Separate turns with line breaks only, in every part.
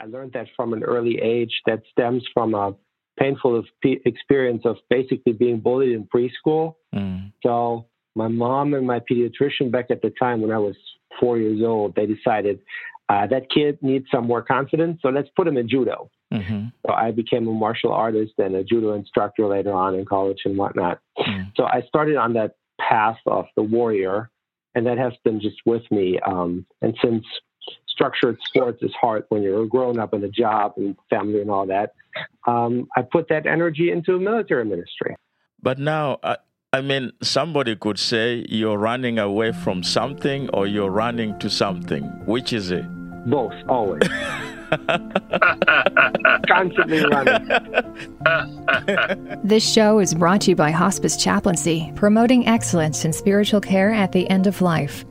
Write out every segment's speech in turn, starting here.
I learned that from an early age that stems from a painful experience of basically being bullied in preschool. Mm. So my mom and my pediatrician back at the time when I was four years old, they decided uh, that kid needs some more confidence, so let's put him in judo. Mm-hmm. So I became a martial artist and a judo instructor later on in college and whatnot. Mm. So I started on that path of the warrior, and that has been just with me. Um, and since structured sports is hard when you're grown up and a job and family and all that, um, I put that energy into a military ministry.
But now, uh, I mean, somebody could say you're running away from something or you're running to something. Which is it?
Both, always. Constantly running.
this show is brought to you by Hospice Chaplaincy, promoting excellence in spiritual care at the end of life.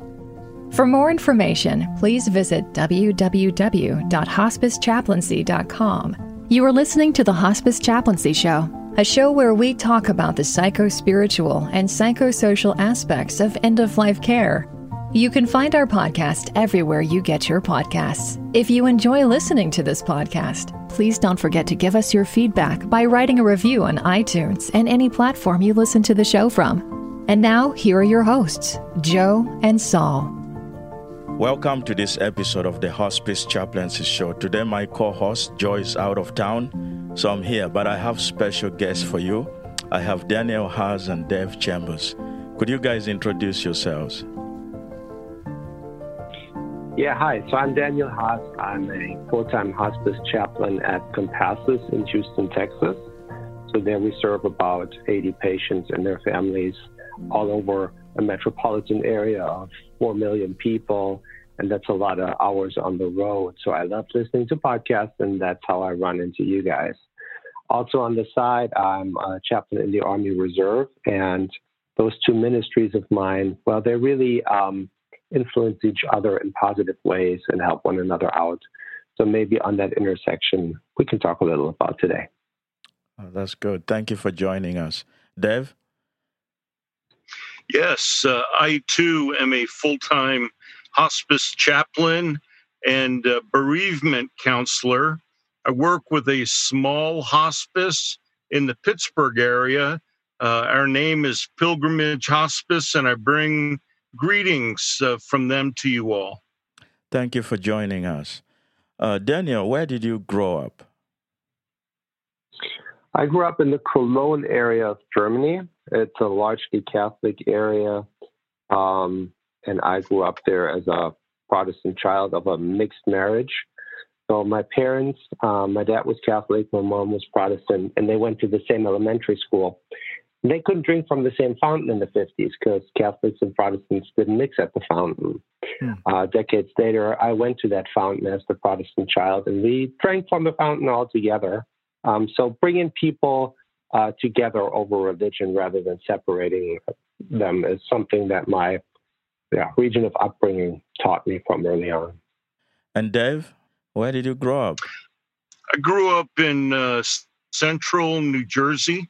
For more information, please visit www.hospicechaplaincy.com. You are listening to the Hospice Chaplaincy Show, a show where we talk about the psycho spiritual and psychosocial aspects of end of life care. You can find our podcast everywhere you get your podcasts. If you enjoy listening to this podcast, please don't forget to give us your feedback by writing a review on iTunes and any platform you listen to the show from. And now, here are your hosts, Joe and Saul.
Welcome to this episode of the Hospice Chaplaincy Show. Today, my co host Joe is out of town, so I'm here, but I have special guests for you. I have Daniel Haas and Dave Chambers. Could you guys introduce yourselves?
Yeah, hi. So I'm Daniel Haas. I'm a full time hospice chaplain at Compassus in Houston, Texas. So there we serve about 80 patients and their families all over a metropolitan area of 4 million people. And that's a lot of hours on the road. So I love listening to podcasts, and that's how I run into you guys. Also, on the side, I'm a chaplain in the Army Reserve. And those two ministries of mine, well, they really um, influence each other in positive ways and help one another out. So maybe on that intersection, we can talk a little about today.
Oh, that's good. Thank you for joining us. Dev?
Yes, uh, I too am a full time hospice chaplain and bereavement counselor. I work with a small hospice in the Pittsburgh area. Uh, our name is Pilgrimage Hospice, and I bring greetings uh, from them to you all.
Thank you for joining us. Uh, Daniel, where did you grow up?
I grew up in the Cologne area of Germany. It's a largely Catholic area. Um, and I grew up there as a Protestant child of a mixed marriage. So my parents, um, my dad was Catholic, my mom was Protestant, and they went to the same elementary school. They couldn't drink from the same fountain in the 50s because Catholics and Protestants didn't mix at the fountain. Hmm. Uh, decades later, I went to that fountain as the Protestant child, and we drank from the fountain all together. Um, so bringing people uh, together over religion rather than separating them is something that my yeah, region of upbringing taught me from early on.
And Dave, where did you grow up?
I grew up in uh, central New Jersey.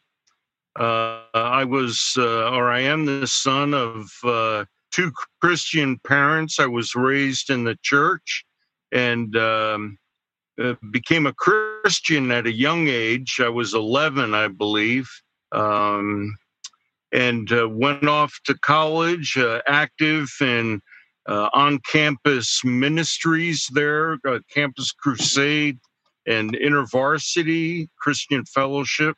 Uh, I was, uh, or I am, the son of uh, two Christian parents. I was raised in the church and um, uh, became a Christian at a young age. I was 11, I believe, um, and uh, went off to college, uh, active in on campus ministries there, Campus Crusade and InterVarsity Christian Fellowship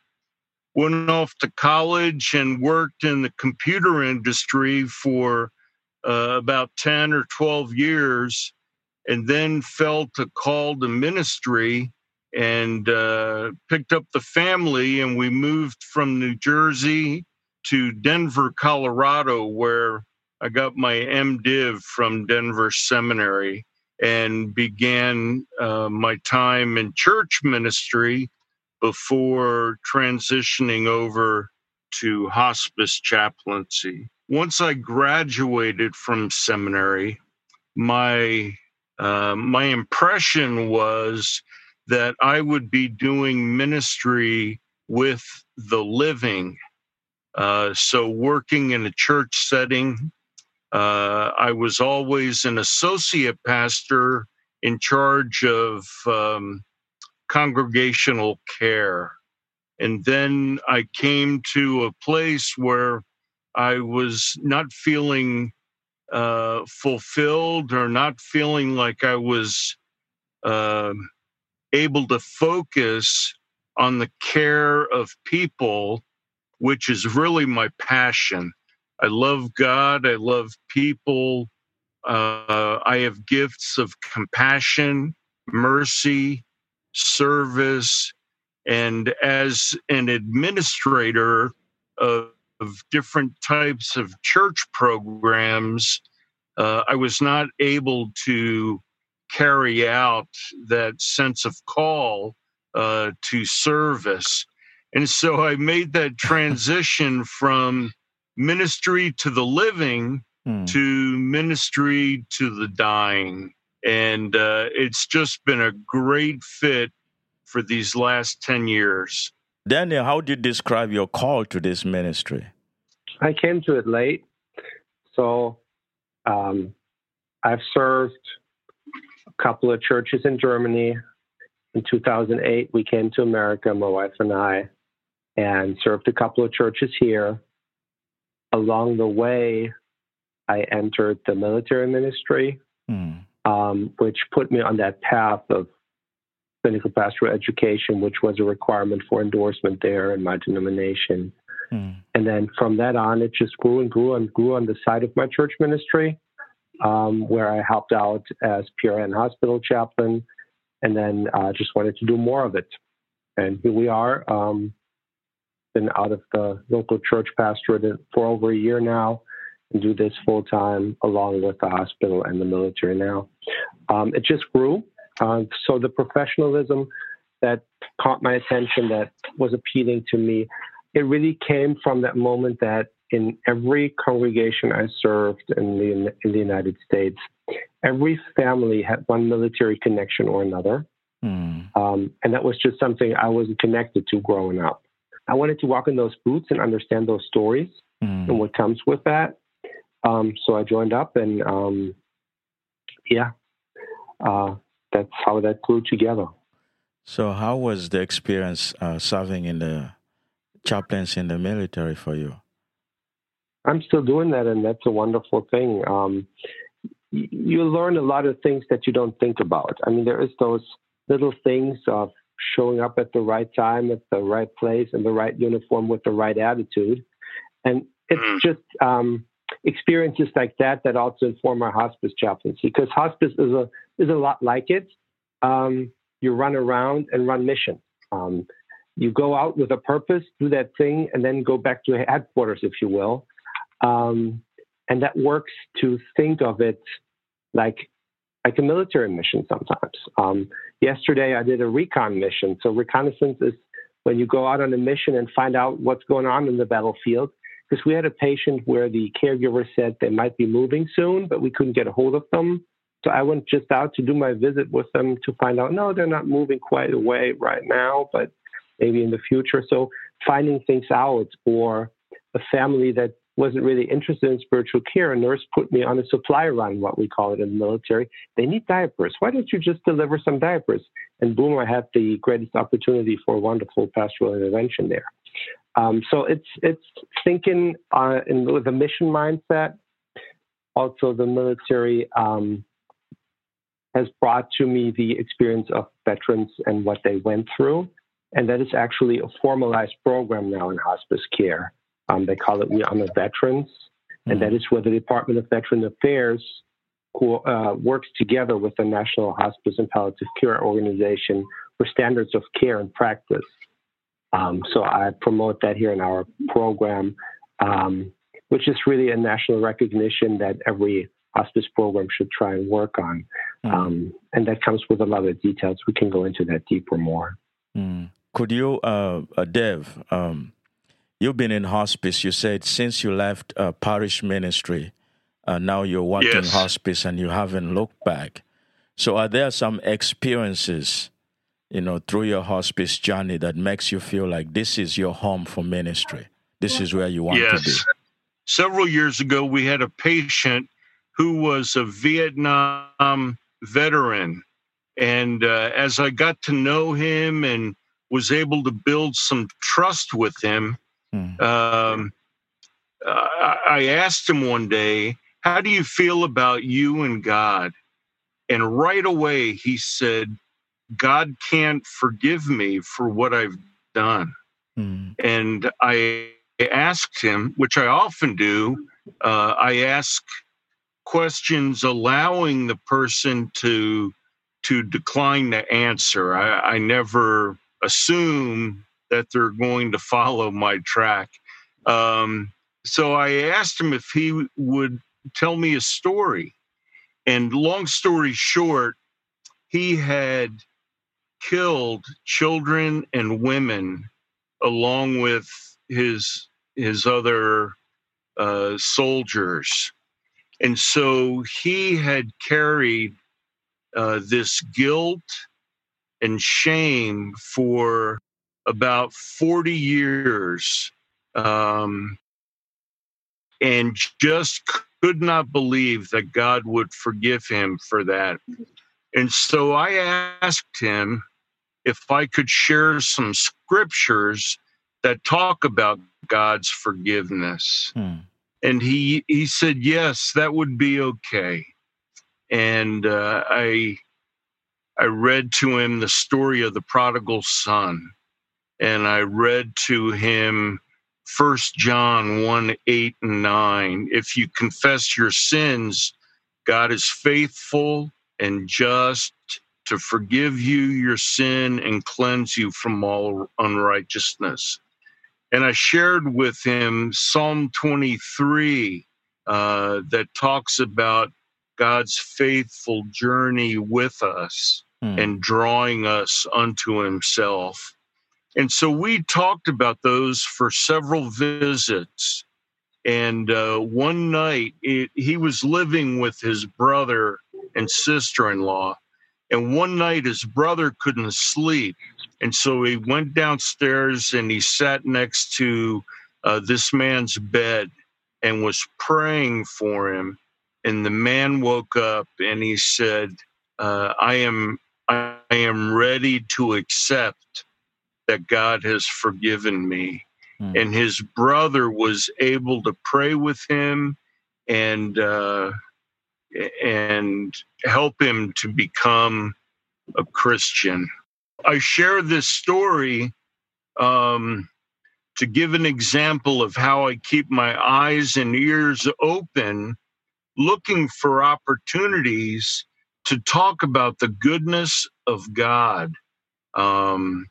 went off to college and worked in the computer industry for uh, about 10 or 12 years and then felt a call to ministry and uh, picked up the family and we moved from new jersey to denver colorado where i got my mdiv from denver seminary and began uh, my time in church ministry before transitioning over to hospice chaplaincy. Once I graduated from seminary, my uh, my impression was that I would be doing ministry with the living. Uh, so, working in a church setting, uh, I was always an associate pastor in charge of um, congregational care. And then I came to a place where I was not feeling uh, fulfilled or not feeling like I was uh, able to focus on the care of people, which is really my passion. I love God, I love people. Uh, I have gifts of compassion, mercy, service, and as an administrator of, of different types of church programs, uh, I was not able to carry out that sense of call uh, to service. And so I made that transition from ministry to the living mm. to ministry to the dying. And uh, it's just been a great fit for these last 10 years.
Daniel, how do you describe your call to this ministry?
I came to it late. So um, I've served a couple of churches in Germany. In 2008, we came to America, my wife and I, and served a couple of churches here. Along the way, I entered the military ministry, mm. um, which put me on that path of clinical pastoral education, which was a requirement for endorsement there in my denomination. Mm. And then from that on, it just grew and grew and grew on the side of my church ministry, um, where I helped out as PRN hospital chaplain, and then uh, just wanted to do more of it. And here we are. Um, been out of the local church pastorate for over a year now, and do this full time along with the hospital and the military now. Um, it just grew. Uh, so the professionalism that caught my attention, that was appealing to me, it really came from that moment that in every congregation I served in the in the United States, every family had one military connection or another, mm. um, and that was just something I wasn't connected to growing up. I wanted to walk in those boots and understand those stories mm. and what comes with that. Um, so I joined up, and um, yeah, uh, that's how that grew together.
So, how was the experience uh, serving in the chaplains in the military for you?
I'm still doing that, and that's a wonderful thing. Um, you learn a lot of things that you don't think about. I mean, there is those little things of showing up at the right time, at the right place, in the right uniform with the right attitude, and it's mm. just um, experiences like that that also inform our hospice chaplaincy because hospice is a is a lot like it. Um, you run around and run mission. Um, you go out with a purpose, do that thing, and then go back to headquarters, if you will. Um, and that works to think of it like like a military mission sometimes. Um, yesterday, I did a recon mission. So reconnaissance is when you go out on a mission and find out what's going on in the battlefield because we had a patient where the caregiver said they might be moving soon, but we couldn't get a hold of them. So I went just out to do my visit with them to find out, no, they're not moving quite away right now, but maybe in the future. So finding things out or a family that wasn't really interested in spiritual care. A nurse put me on a supply run, what we call it in the military. They need diapers. Why don't you just deliver some diapers? And boom, I had the greatest opportunity for a wonderful pastoral intervention there. Um, so it's it's thinking uh, in, with a mission mindset. Also, the military um, has brought to me the experience of veterans and what they went through, and that is actually a formalized program now in hospice care. Um, they call it We Honor Veterans, mm-hmm. and that is where the Department of Veteran Affairs uh, works together with the National Hospice and Palliative Care Organization for standards of care and practice. Um, so I promote that here in our program, um, which is really a national recognition that every hospice program should try and work on. Mm. Um, and that comes with a lot of details. We can go into that deeper more.
Mm. Could you, uh, uh, Dev, um, you've been in hospice. You said since you left uh, parish ministry, uh, now you're working yes. hospice and you haven't looked back. So, are there some experiences you know, through your hospice journey that makes you feel like this is your home for ministry? This is where you want yes. to be.
Several years ago, we had a patient who was a Vietnam veteran, And uh, as I got to know him and was able to build some trust with him, mm. um, I asked him one day, How do you feel about you and God? And right away he said, God can't forgive me for what I've done. Mm. And I asked him, which I often do, uh, I ask questions allowing the person to to decline the answer. I, I never assume that they're going to follow my track. Um, so I asked him if he would tell me a story. And long story short, he had killed children and women along with his his other uh, soldiers and so he had carried uh, this guilt and shame for about 40 years um, and just could not believe that God would forgive him for that. And so I asked him if I could share some scriptures that talk about God's forgiveness. Hmm. And he he said yes, that would be okay. And uh, I I read to him the story of the prodigal son, and I read to him First John 1 8 and 9. If you confess your sins, God is faithful and just to forgive you your sin and cleanse you from all unrighteousness. And I shared with him Psalm 23 uh, that talks about God's faithful journey with us hmm. and drawing us unto himself. And so we talked about those for several visits. And uh, one night, it, he was living with his brother and sister in law. And one night, his brother couldn't sleep. And so he went downstairs and he sat next to uh, this man's bed and was praying for him. And the man woke up and he said, uh, I am I am ready to accept that God has forgiven me. Mm. And his brother was able to pray with him and uh, and help him to become a Christian. I share this story um, to give an example of how I keep my eyes and ears open, looking for opportunities to talk about the goodness of God. Um,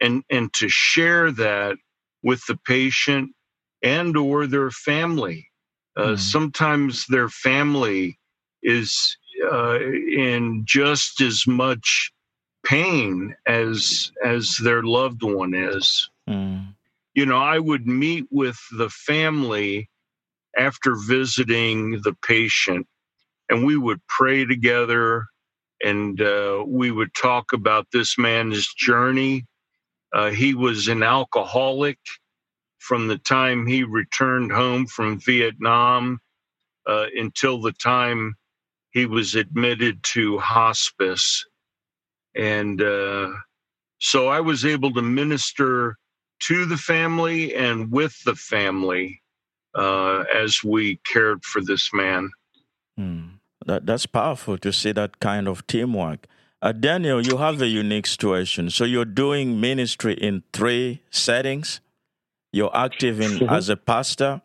and and to share that with the patient and or their family uh, mm. sometimes their family is uh, in just as much pain as as their loved one is mm. you know i would meet with the family after visiting the patient and we would pray together and uh, we would talk about this man's journey uh, he was an alcoholic from the time he returned home from Vietnam uh, until the time he was admitted to hospice. And uh, so I was able to minister to the family and with the family uh, as we cared for this man.
Hmm. That, that's powerful to see that kind of teamwork. Uh, Daniel, you have a unique situation. So you're doing ministry in three settings. You're active in mm-hmm. as a pastor,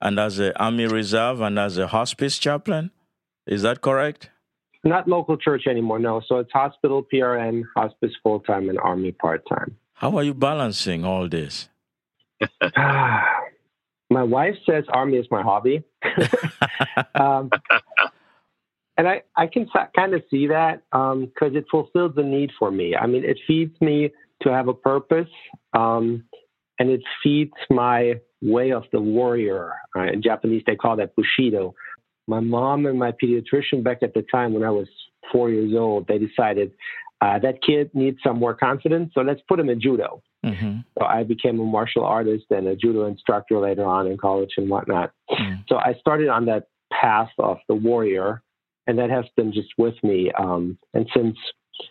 and as an army reserve, and as a hospice chaplain. Is that correct?
Not local church anymore. No. So it's hospital PRN, hospice full time, and army part time.
How are you balancing all this?
my wife says army is my hobby. um, and I, I can kind of see that because um, it fulfills the need for me. I mean, it feeds me to have a purpose, um, and it feeds my way of the warrior. Uh, in Japanese, they call that bushido. My mom and my pediatrician back at the time when I was four years old, they decided uh, that kid needs some more confidence, so let's put him in judo. Mm-hmm. So I became a martial artist and a judo instructor later on in college and whatnot. Mm. So I started on that path of the warrior and that has been just with me. Um, and since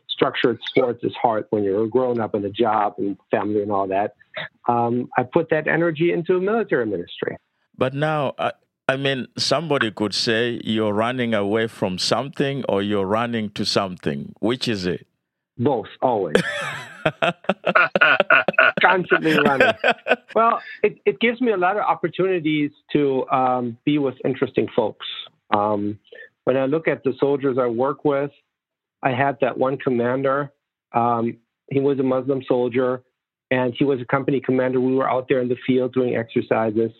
structured sports is hard when you're a grown up and a job and family and all that. Um, I put that energy into military ministry.
But now, I, I mean, somebody could say you're running away from something or you're running to something. Which is it?
Both, always. Constantly running. Well, it, it gives me a lot of opportunities to um, be with interesting folks. Um, when I look at the soldiers I work with, I had that one commander. Um, he was a Muslim soldier, and he was a company commander. We were out there in the field doing exercises,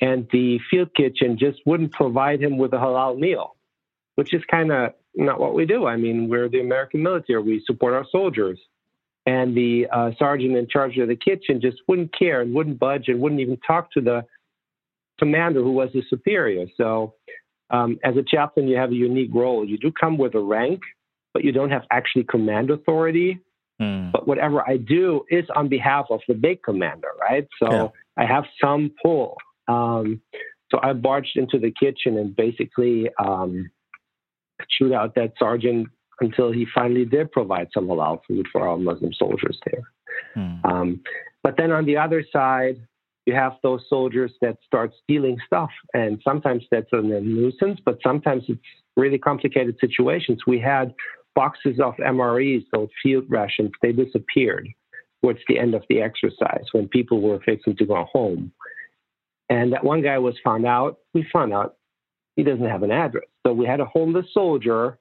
and the field kitchen just wouldn't provide him with a halal meal, which is kind of not what we do. I mean, we're the American military. We support our soldiers. And the uh, sergeant in charge of the kitchen just wouldn't care and wouldn't budge and wouldn't even talk to the commander who was his superior. So, um, as a chaplain, you have a unique role. You do come with a rank, but you don't have actually command authority. Mm. But whatever I do is on behalf of the big commander, right? So yeah. I have some pull. Um, so I barged into the kitchen and basically um, chewed out that sergeant until he finally did provide some halal food for our Muslim soldiers there. Mm. Um, but then on the other side, you have those soldiers that start stealing stuff, and sometimes that's a nuisance, but sometimes it's really complicated situations. We had boxes of MREs, those field rations, they disappeared towards the end of the exercise when people were fixing to go home. And that one guy was found out. We found out he doesn't have an address. So we had a homeless soldier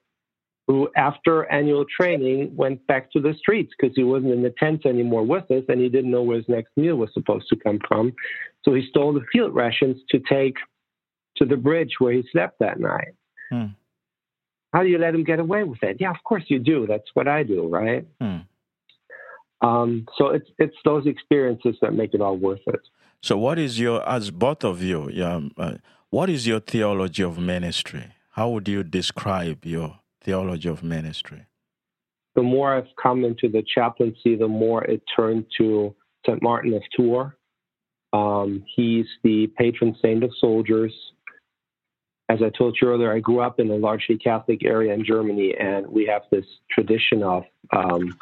who, after annual training, went back to the streets because he wasn't in the tents anymore with us and he didn't know where his next meal was supposed to come from. So he stole the field rations to take to the bridge where he slept that night. Hmm. How do you let him get away with it? Yeah, of course you do. That's what I do, right? Hmm. Um, so it's it's those experiences that make it all worth it.
So, what is your, as both of you, um, uh, what is your theology of ministry? How would you describe your theology of ministry?
The more I've come into the chaplaincy, the more it turned to St. Martin of Tours. Um, he's the patron saint of soldiers as I told you earlier, I grew up in a largely Catholic area in Germany, and we have this tradition of um,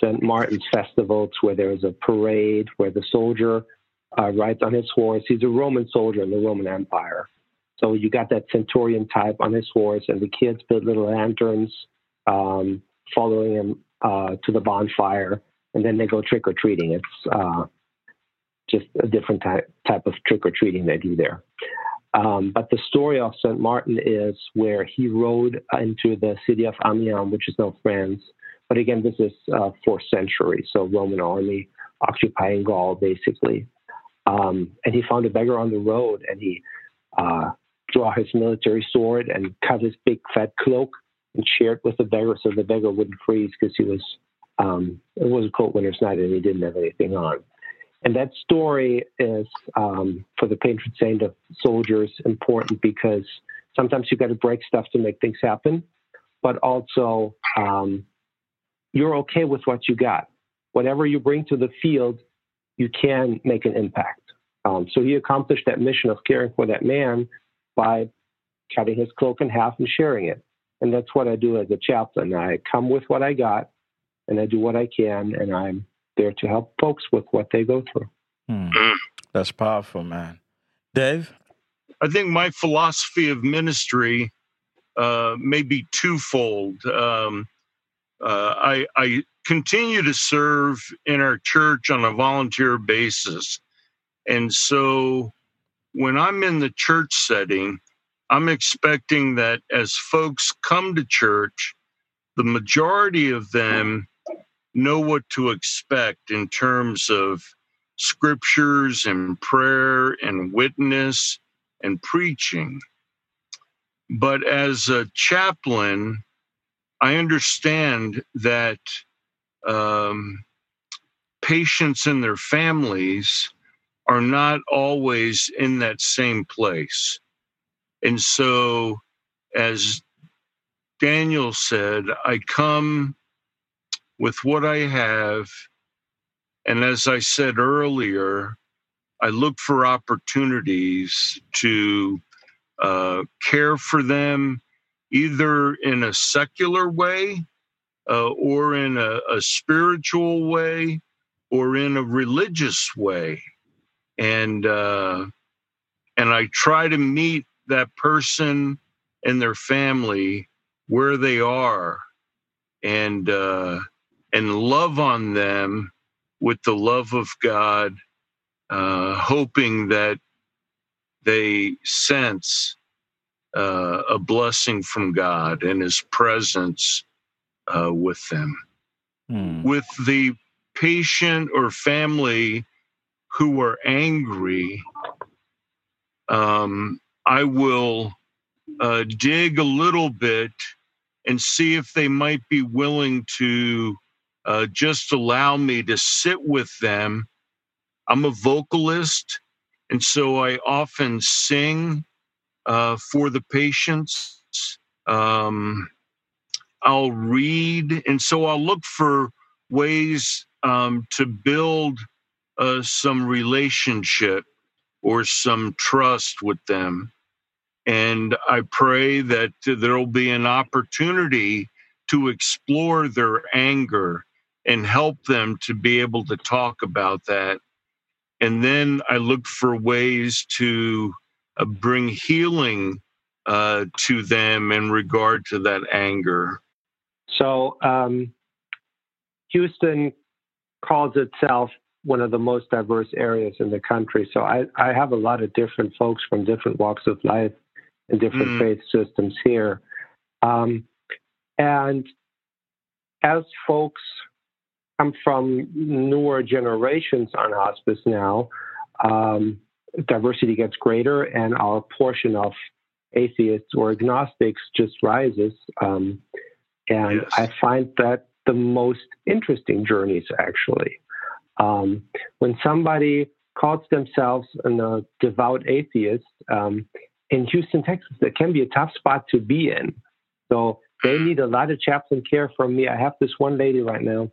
St. Martin's festivals where there's a parade where the soldier uh, rides on his horse. He's a Roman soldier in the Roman Empire. So you got that centurion type on his horse, and the kids build little lanterns um, following him uh, to the bonfire, and then they go trick or treating. It's uh, just a different type, type of trick or treating they do there. Um, but the story of St. Martin is where he rode into the city of Amiens, which is now France. But again, this is uh, fourth century, so Roman army occupying Gaul, basically. Um, and he found a beggar on the road, and he uh, drew his military sword and cut his big fat cloak and shared with the beggar, so the beggar wouldn't freeze because he was um, it was a cold winter's night and he didn't have anything on. And that story is, um, for the patron saint of soldiers, important because sometimes you've got to break stuff to make things happen, but also um, you're okay with what you got. Whatever you bring to the field, you can make an impact. Um, so he accomplished that mission of caring for that man by cutting his cloak in half and sharing it. And that's what I do as a chaplain. I come with what I got and I do what I can, and I'm there to help folks with what they go through.
Hmm. That's powerful, man. Dave?
I think my philosophy of ministry uh, may be twofold. Um, uh, I, I continue to serve in our church on a volunteer basis. And so when I'm in the church setting, I'm expecting that as folks come to church, the majority of them know what to expect in terms of scriptures and prayer and witness and preaching. But as a chaplain, I understand that um, patients and their families are not always in that same place. And so, as Daniel said, I come with what I have. And as I said earlier, I look for opportunities to uh, care for them either in a secular way uh, or in a, a spiritual way or in a religious way. And uh, and I try to meet that person and their family where they are and uh, and love on them with the love of God, uh, hoping that they sense uh, a blessing from God and His presence uh, with them. Hmm. With the patient or family who are angry, um, I will uh, dig a little bit and see if they might be willing to uh, just allow me to sit with them. I'm a vocalist, and so I often sing uh, for the patients. Um, I'll read, and so I'll look for ways um, to build uh, some relationship or some trust with them. And I pray that there'll be an opportunity to explore their anger and help them to be able to talk about that. And then I look for ways to bring healing uh, to them in regard to that anger.
So, um, Houston calls itself one of the most diverse areas in the country. So, I, I have a lot of different folks from different walks of life and different mm. faith systems here. Um, and as folks come from newer generations on hospice now, um, diversity gets greater, and our portion of atheists or agnostics just rises. Um, and yes. I find that the most interesting journeys actually. Um, when somebody calls themselves a devout atheist, um, in Houston, Texas, that can be a tough spot to be in. So they need a lot of chaplain care from me. I have this one lady right now.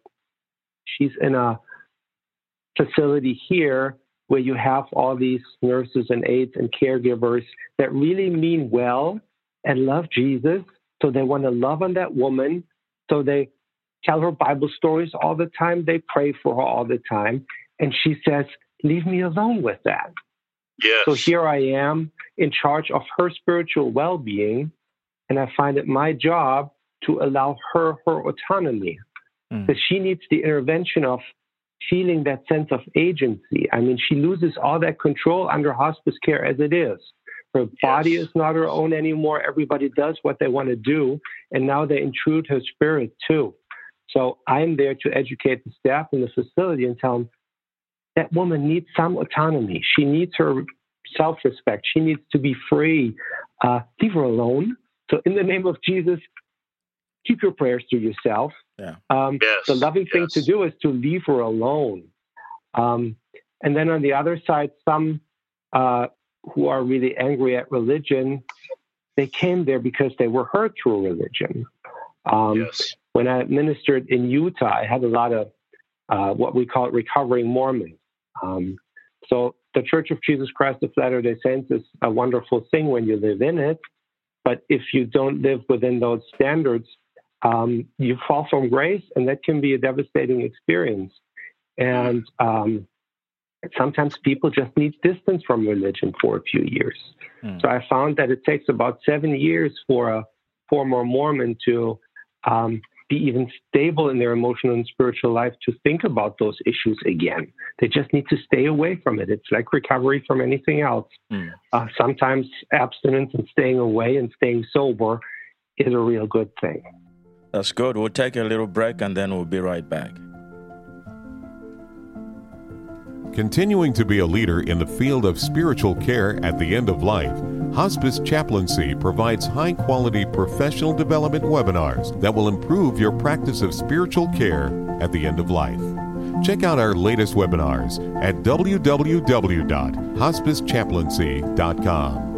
She's in a facility here where you have all these nurses and aides and caregivers that really mean well and love Jesus. So they want to love on that woman. So they tell her Bible stories all the time. They pray for her all the time. And she says, Leave me alone with that.
Yes.
So here I am in charge of her spiritual well being, and I find it my job to allow her her autonomy mm. because she needs the intervention of feeling that sense of agency. I mean, she loses all that control under hospice care as it is. Her yes. body is not her own anymore. Everybody does what they want to do, and now they intrude her spirit too. So I'm there to educate the staff in the facility and tell them that woman needs some autonomy. She needs her self respect. She needs to be free. Uh, leave her alone. So, in the name of Jesus, keep your prayers to yourself.
Yeah. Um, yes,
the loving yes. thing to do is to leave her alone. Um, and then on the other side, some uh, who are really angry at religion, they came there because they were hurt through religion. Um, yes. When I ministered in Utah, I had a lot of uh, what we call recovering Mormons. Um, so the Church of Jesus Christ of Latter day Saints is a wonderful thing when you live in it. But if you don't live within those standards, um, you fall from grace, and that can be a devastating experience. And um, sometimes people just need distance from religion for a few years. Mm. So I found that it takes about seven years for a former Mormon to um, be even stable in their emotional and spiritual life to think about those issues again. They just need to stay away from it. It's like recovery from anything else. Mm. Uh, sometimes abstinence and staying away and staying sober is a real good thing.
That's good. We'll take a little break and then we'll be right back.
Continuing to be a leader in the field of spiritual care at the end of life, Hospice Chaplaincy provides high quality professional development webinars that will improve your practice of spiritual care at the end of life. Check out our latest webinars at www.hospicechaplaincy.com.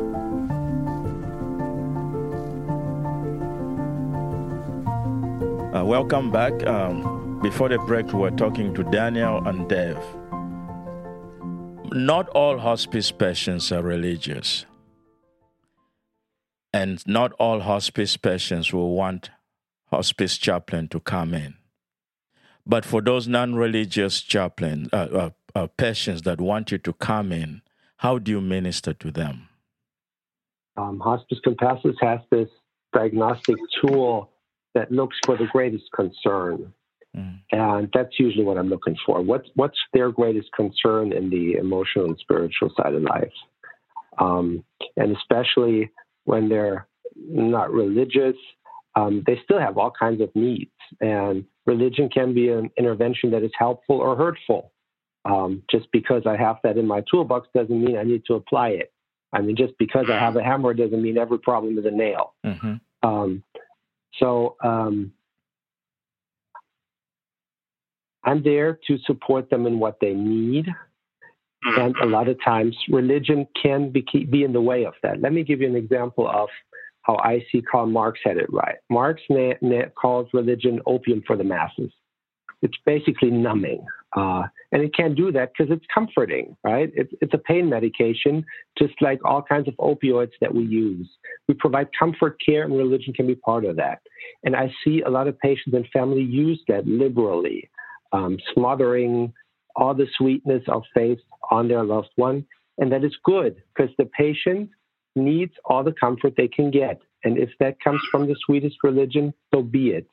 Uh, welcome back. Um, before the break, we were talking to Daniel and Dave. Not all hospice patients are religious. And not all hospice patients will want hospice chaplain to come in. But for those non religious chaplain, uh, uh, uh, patients that want you to come in, how do you minister to them?
Um, Hospice Compassus has this diagnostic tool that looks for the greatest concern. Mm. And that's usually what I'm looking for. What's, what's their greatest concern in the emotional and spiritual side of life? Um, and especially when they're not religious, um, they still have all kinds of needs. And religion can be an intervention that is helpful or hurtful. Um, just because I have that in my toolbox doesn't mean I need to apply it. I mean, just because I have a hammer doesn't mean every problem is a nail. Mm-hmm. Um, so um, I'm there to support them in what they need. And a lot of times, religion can be, be in the way of that. Let me give you an example of how I see Karl Marx had it right. Marx na- na- calls religion opium for the masses. It's basically numbing. Uh, and it can't do that because it's comforting, right? It's, it's a pain medication, just like all kinds of opioids that we use. We provide comfort care, and religion can be part of that. And I see a lot of patients and family use that liberally, um, smothering all the sweetness of faith on their loved one. And that is good because the patient needs all the comfort they can get. And if that comes from the sweetest religion, so be it.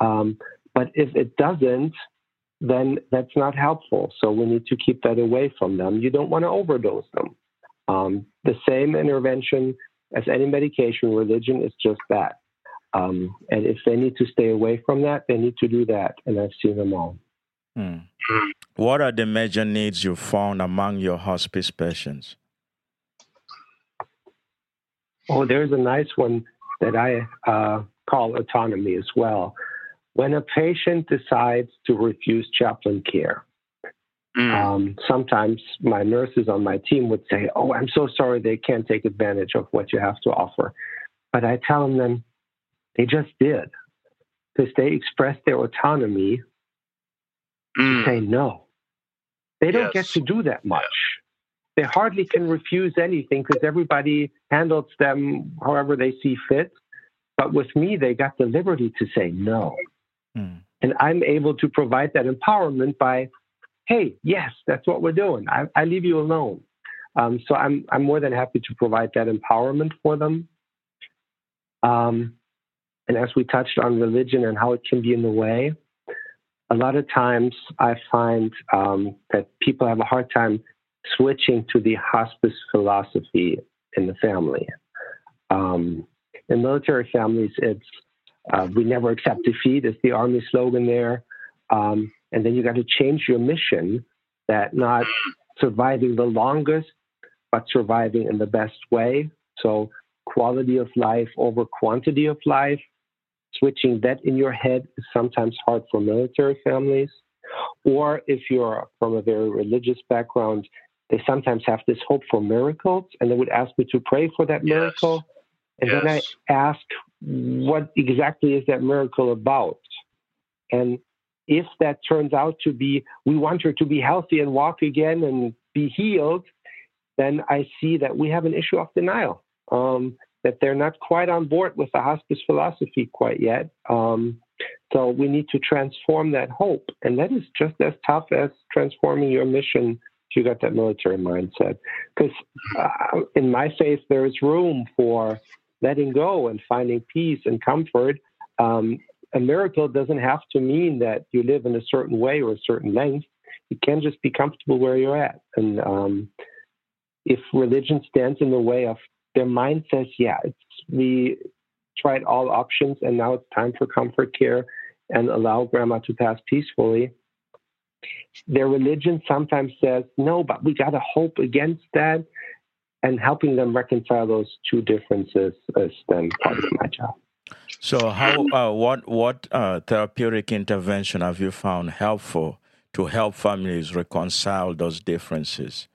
Um, but if it doesn't, then that's not helpful. So we need to keep that away from them. You don't want to overdose them. Um, the same intervention as any medication, religion is just that. Um, and if they need to stay away from that, they need to do that. And I've seen them all. Hmm.
What are the major needs you found among your hospice patients?
Oh, there's a nice one that I uh, call autonomy as well. When a patient decides to refuse chaplain care, mm. um, sometimes my nurses on my team would say, Oh, I'm so sorry they can't take advantage of what you have to offer. But I tell them then they just did because they expressed their autonomy mm. to say no. They don't yes. get to do that much. They hardly can refuse anything because everybody handles them however they see fit. But with me, they got the liberty to say no. Mm. And I'm able to provide that empowerment by, hey, yes, that's what we're doing. I, I leave you alone. Um, so I'm, I'm more than happy to provide that empowerment for them. Um, and as we touched on religion and how it can be in the way, a lot of times I find um, that people have a hard time switching to the hospice philosophy in the family. Um, in military families, it's uh, we never accept defeat is the army slogan there. Um, and then you got to change your mission that not surviving the longest, but surviving in the best way. So quality of life over quantity of life. Switching that in your head is sometimes hard for military families. Or if you're from a very religious background, they sometimes have this hope for miracles and they would ask me to pray for that miracle. Yes. And yes. then I ask, what exactly is that miracle about? And if that turns out to be, we want her to be healthy and walk again and be healed, then I see that we have an issue of denial. Um, that they're not quite on board with the hospice philosophy quite yet. Um, so we need to transform that hope. And that is just as tough as transforming your mission if you got that military mindset. Because uh, in my faith, there is room for letting go and finding peace and comfort. Um, a miracle doesn't have to mean that you live in a certain way or a certain length. You can just be comfortable where you're at. And um, if religion stands in the way of their mind says, yeah, we tried all options and now it's time for comfort care and allow grandma to pass peacefully. Their religion sometimes says, no, but we got to hope against that and helping them reconcile those two differences is then part of my job.
So, how uh, what what uh, therapeutic intervention have you found helpful to help families reconcile those differences?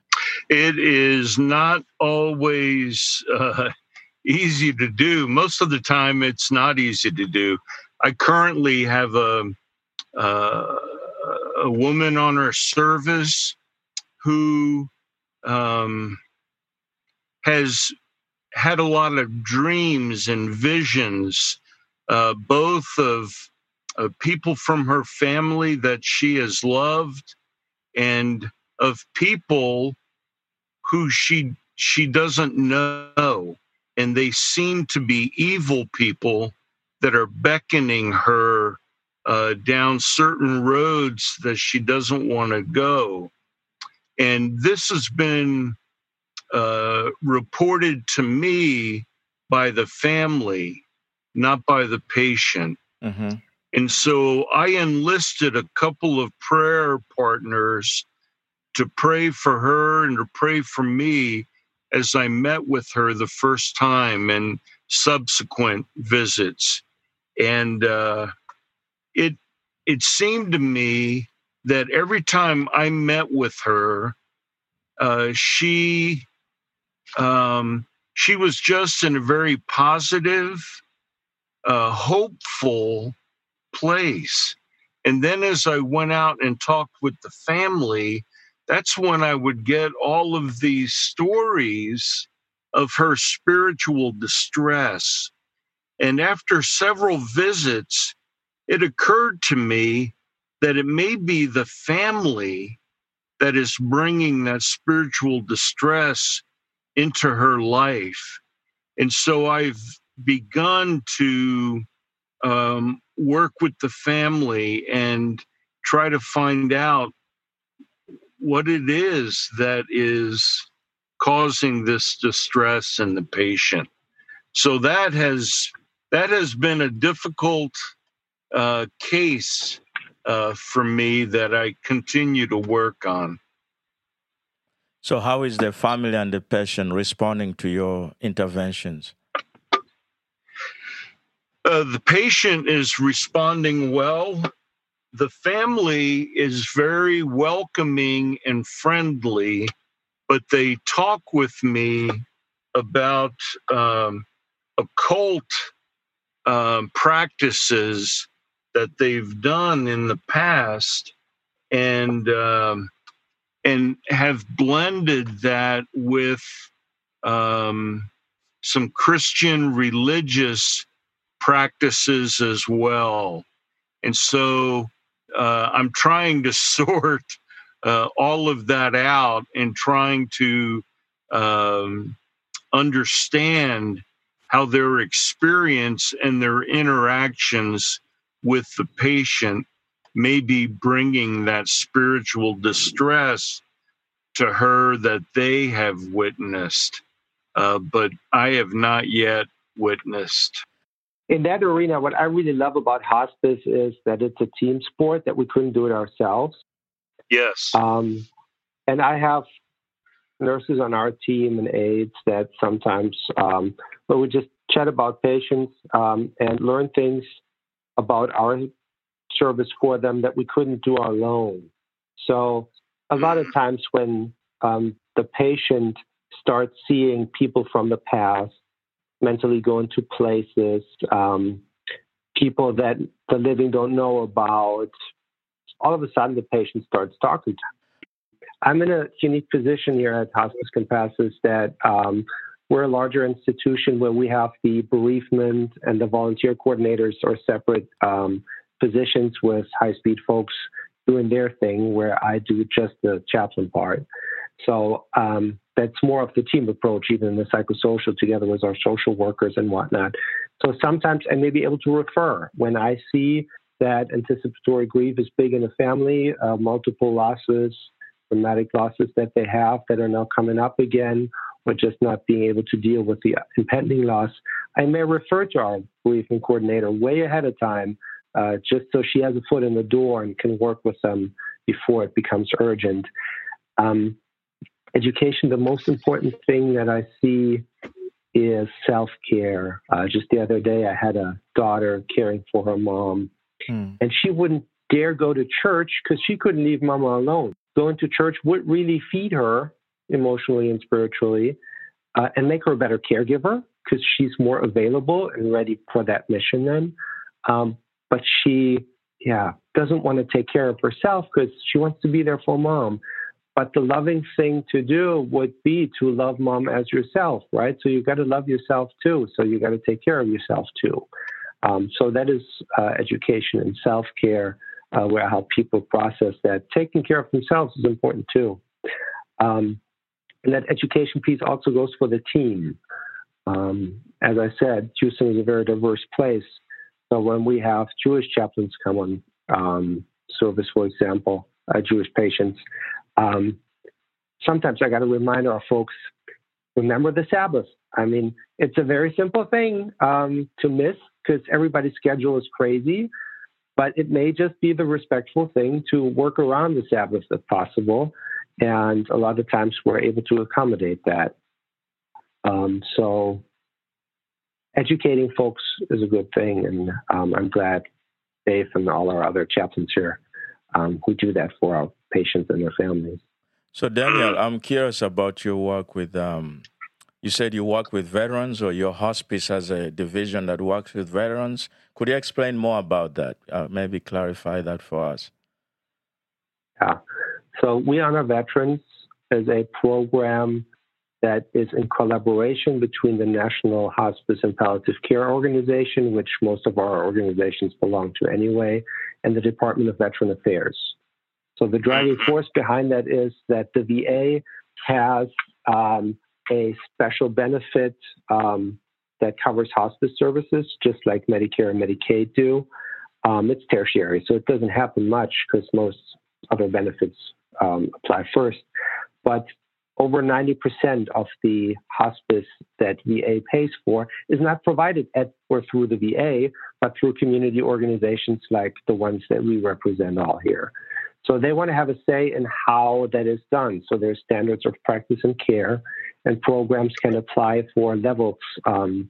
It is not always uh, easy to do. Most of the time, it's not easy to do. I currently have a uh, a woman on our service who um, has had a lot of dreams and visions uh, both of people from her family that she has loved and of people who she she doesn't know. And they seem to be evil people that are beckoning her uh, down certain roads that she doesn't want to go. And this has been uh, reported to me by the family not by the patient mm-hmm. And so I enlisted a couple of prayer partners to pray for her and to pray for me as I met with her the first time and subsequent visits. And uh, it it seemed to me that every time I met with her, uh, she um, she was just in a very positive, uh, hopeful place. And then as I went out and talked with the family, that's when I would get all of these stories of her spiritual distress. And after several visits, it occurred to me that it may be the family that is bringing that spiritual distress into her life. And so I've begun to um, work with the family and try to find out what it is that is causing this distress in the patient. So that has that has been a difficult uh, case uh, for me that I continue to work on.
So, how is the family and the patient responding to your interventions?
Uh, the patient is responding well. The family is very welcoming and friendly, but they talk with me about um, occult um, practices that they've done in the past and um, and have blended that with um, some Christian religious practices as well. And so uh, I'm trying to sort uh, all of that out and trying to um, understand how their experience and their interactions with the patient may be bringing that spiritual distress to her that they have witnessed, uh, but I have not yet witnessed
in that arena, what I really love about hospice is that it's a team sport that we couldn't do it ourselves.
Yes.
Um, and I have nurses on our team and aides that sometimes, um, but we just chat about patients um, and learn things about our service for them that we couldn't do alone. So a lot of mm. times when um, the patient starts seeing people from the past mentally going to places, um, people that the living don't know about. All of a sudden, the patient starts talking to them. I'm in a unique position here at Hospice Compassus that um, we're a larger institution where we have the bereavement and the volunteer coordinators are separate um, positions with high speed folks doing their thing, where I do just the chaplain part. So um, that's more of the team approach, even the psychosocial together with our social workers and whatnot. So sometimes I may be able to refer when I see that anticipatory grief is big in a family, uh, multiple losses, traumatic losses that they have that are now coming up again, or just not being able to deal with the impending loss. I may refer to our bereavement coordinator way ahead of time, uh, just so she has a foot in the door and can work with them before it becomes urgent. Um, education, the most important thing that I see is self care. Uh, just the other day, I had a daughter caring for her mom, hmm. and she wouldn't dare go to church because she couldn't leave mama alone. Going to church would really feed her emotionally and spiritually uh, and make her a better caregiver because she's more available and ready for that mission then. Um, but she, yeah, doesn't want to take care of herself because she wants to be there for mom. But the loving thing to do would be to love mom as yourself, right? So you got to love yourself too. So you got to take care of yourself too. Um, so that is uh, education and self care, uh, where help people process that. Taking care of themselves is important too. Um, and that education piece also goes for the team. Um, as I said, Houston is a very diverse place. So when we have Jewish chaplains come on um, service, for example, uh, Jewish patients, um, sometimes I got to remind our folks remember the Sabbath. I mean, it's a very simple thing um, to miss because everybody's schedule is crazy, but it may just be the respectful thing to work around the Sabbath if possible. And a lot of times we're able to accommodate that. Um, so educating folks is a good thing, and um, I'm glad Dave and all our other chaplains here um, who do that for our patients and their families.
So, Daniel, I'm curious about your work with. Um, you said you work with veterans, or your hospice has a division that works with veterans. Could you explain more about that? Uh, maybe clarify that for us.
Yeah. So, We Honor Veterans is a program that is in collaboration between the National Hospice and Palliative Care Organization, which most of our organizations belong to anyway, and the Department of Veteran Affairs. So the driving force behind that is that the VA has um, a special benefit um, that covers hospice services, just like Medicare and Medicaid do. Um, it's tertiary, so it doesn't happen much because most other benefits um, apply first. But over 90% of the hospice that VA pays for is not provided at or through the VA, but through community organizations like the ones that we represent all here. So they want to have a say in how that is done. So there's standards of practice and care, and programs can apply for levels um,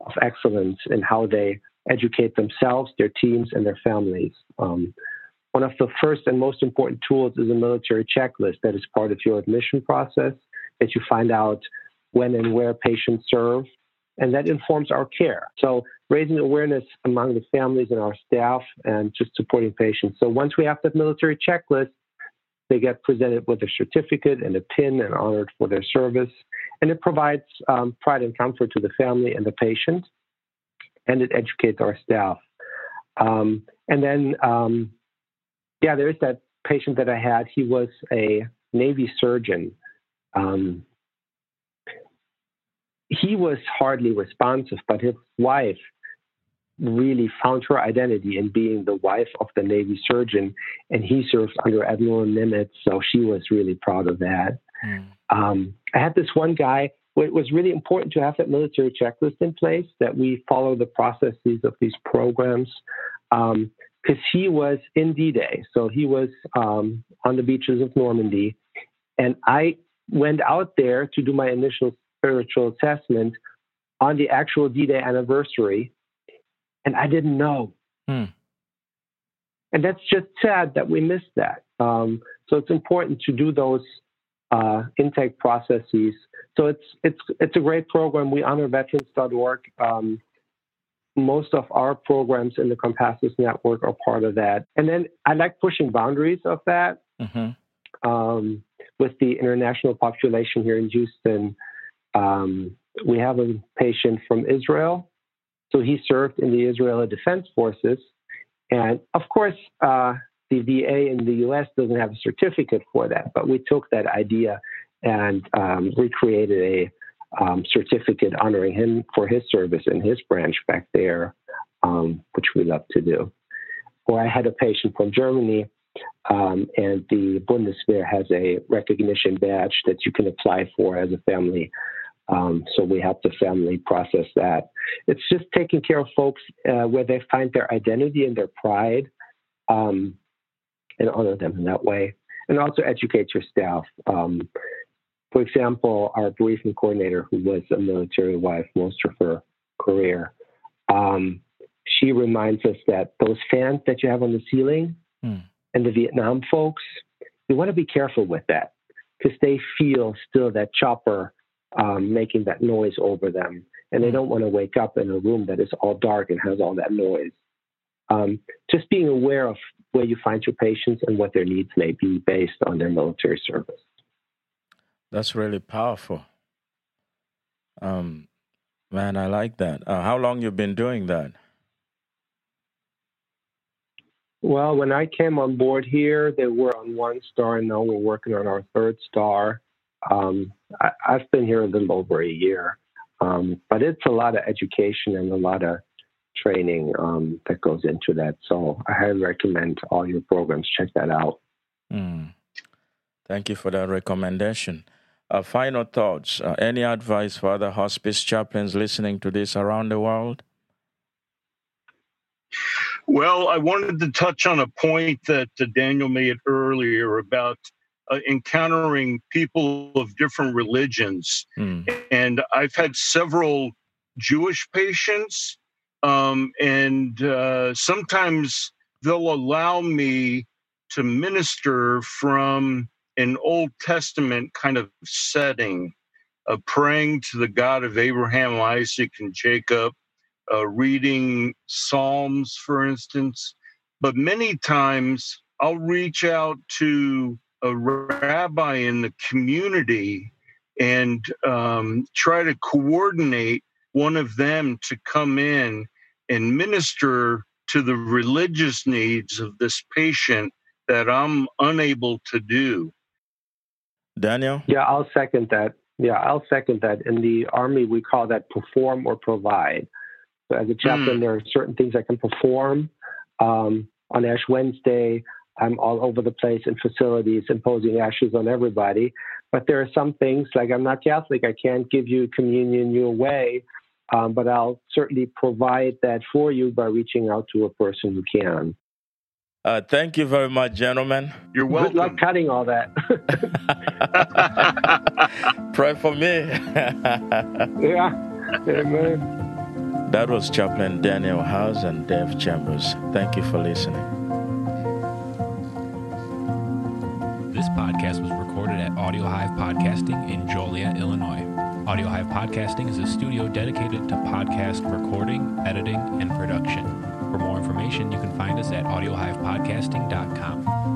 of excellence in how they educate themselves, their teams, and their families. Um, one of the first and most important tools is a military checklist that is part of your admission process that you find out when and where patients serve, and that informs our care. So raising awareness among the families and our staff and just supporting patients. So once we have that military checklist, they get presented with a certificate and a pin and honored for their service. And it provides um, pride and comfort to the family and the patient, and it educates our staff. Um, and then, um, yeah, there's that patient that I had. He was a Navy surgeon. Um, he was hardly responsive, but his wife really found her identity in being the wife of the Navy surgeon, and he served under Admiral Nimitz, so she was really proud of that. Mm. Um, I had this one guy. It was really important to have that military checklist in place that we follow the processes of these programs because he was in D-Day, so he was um, on the beaches of Normandy, and I went out there to do my initial spiritual assessment on the actual D-Day anniversary and I didn't know. Hmm. And that's just sad that we missed that. Um, so it's important to do those uh, intake processes. So it's it's it's a great program. We honor veterans.org. Um, most of our programs in the Compassus network are part of that. And then I like pushing boundaries of that. Mm-hmm. Um, with the international population here in Houston, um, we have a patient from Israel so he served in the Israeli Defense Forces. And of course, uh, the VA in the US doesn't have a certificate for that, but we took that idea and um, recreated a um, certificate honoring him for his service in his branch back there, um, which we love to do. Or I had a patient from Germany, um, and the Bundeswehr has a recognition badge that you can apply for as a family um, so we help the family process that. It's just taking care of folks uh, where they find their identity and their pride um, and honor them in that way. And also educate your staff. For example, our bereavement coordinator, who was a military wife most of her career, um, she reminds us that those fans that you have on the ceiling mm. and the Vietnam folks, you want to be careful with that because they feel still that chopper um, making that noise over them. And they mm. don't want to wake up in a room that is all dark and has all that noise. Um, just being aware of where you find your patients and what their needs may be based on their military service.
That's really powerful. Um, man, I like that. Uh, how long you've been doing that?
Well, when I came on board here, they were on one star, and now we're working on our third star. Um, I, have been here a little over a year, um, but it's a lot of education and a lot of training um, that goes into that. So I highly recommend all your programs. Check that out.
Mm. Thank you for that recommendation. Uh, final thoughts. Uh, any advice for other hospice chaplains listening to this around the world?
Well, I wanted to touch on a point that uh, Daniel made earlier about uh, encountering people of different religions. Mm. And I've had several Jewish patients, um, and uh, sometimes they'll allow me to minister from an Old Testament kind of setting, uh, praying to the God of Abraham, Isaac, and Jacob, uh, reading Psalms, for instance. But many times I'll reach out to a rabbi in the community and um, try to coordinate one of them to come in and minister to the religious needs of this patient that I'm unable to do.
Daniel?
Yeah, I'll second that. Yeah, I'll second that. In the Army, we call that perform or provide. So as a chaplain, mm. there are certain things I can perform. Um, on Ash Wednesday, I'm all over the place in facilities imposing ashes on everybody. But there are some things, like I'm not Catholic, I can't give you communion your way, um, but I'll certainly provide that for you by reaching out to a person who can.
Uh, thank you very much, gentlemen.
You're welcome.
Good luck cutting all that.
Pray for me.
yeah. Amen.
That was Chaplain Daniel Haas and Dave Chambers. Thank you for listening.
This podcast was recorded at Audio Hive Podcasting in Joliet, Illinois. Audio Hive Podcasting is a studio dedicated to podcast recording, editing, and production. For more information, you can find us at audiohivepodcasting.com.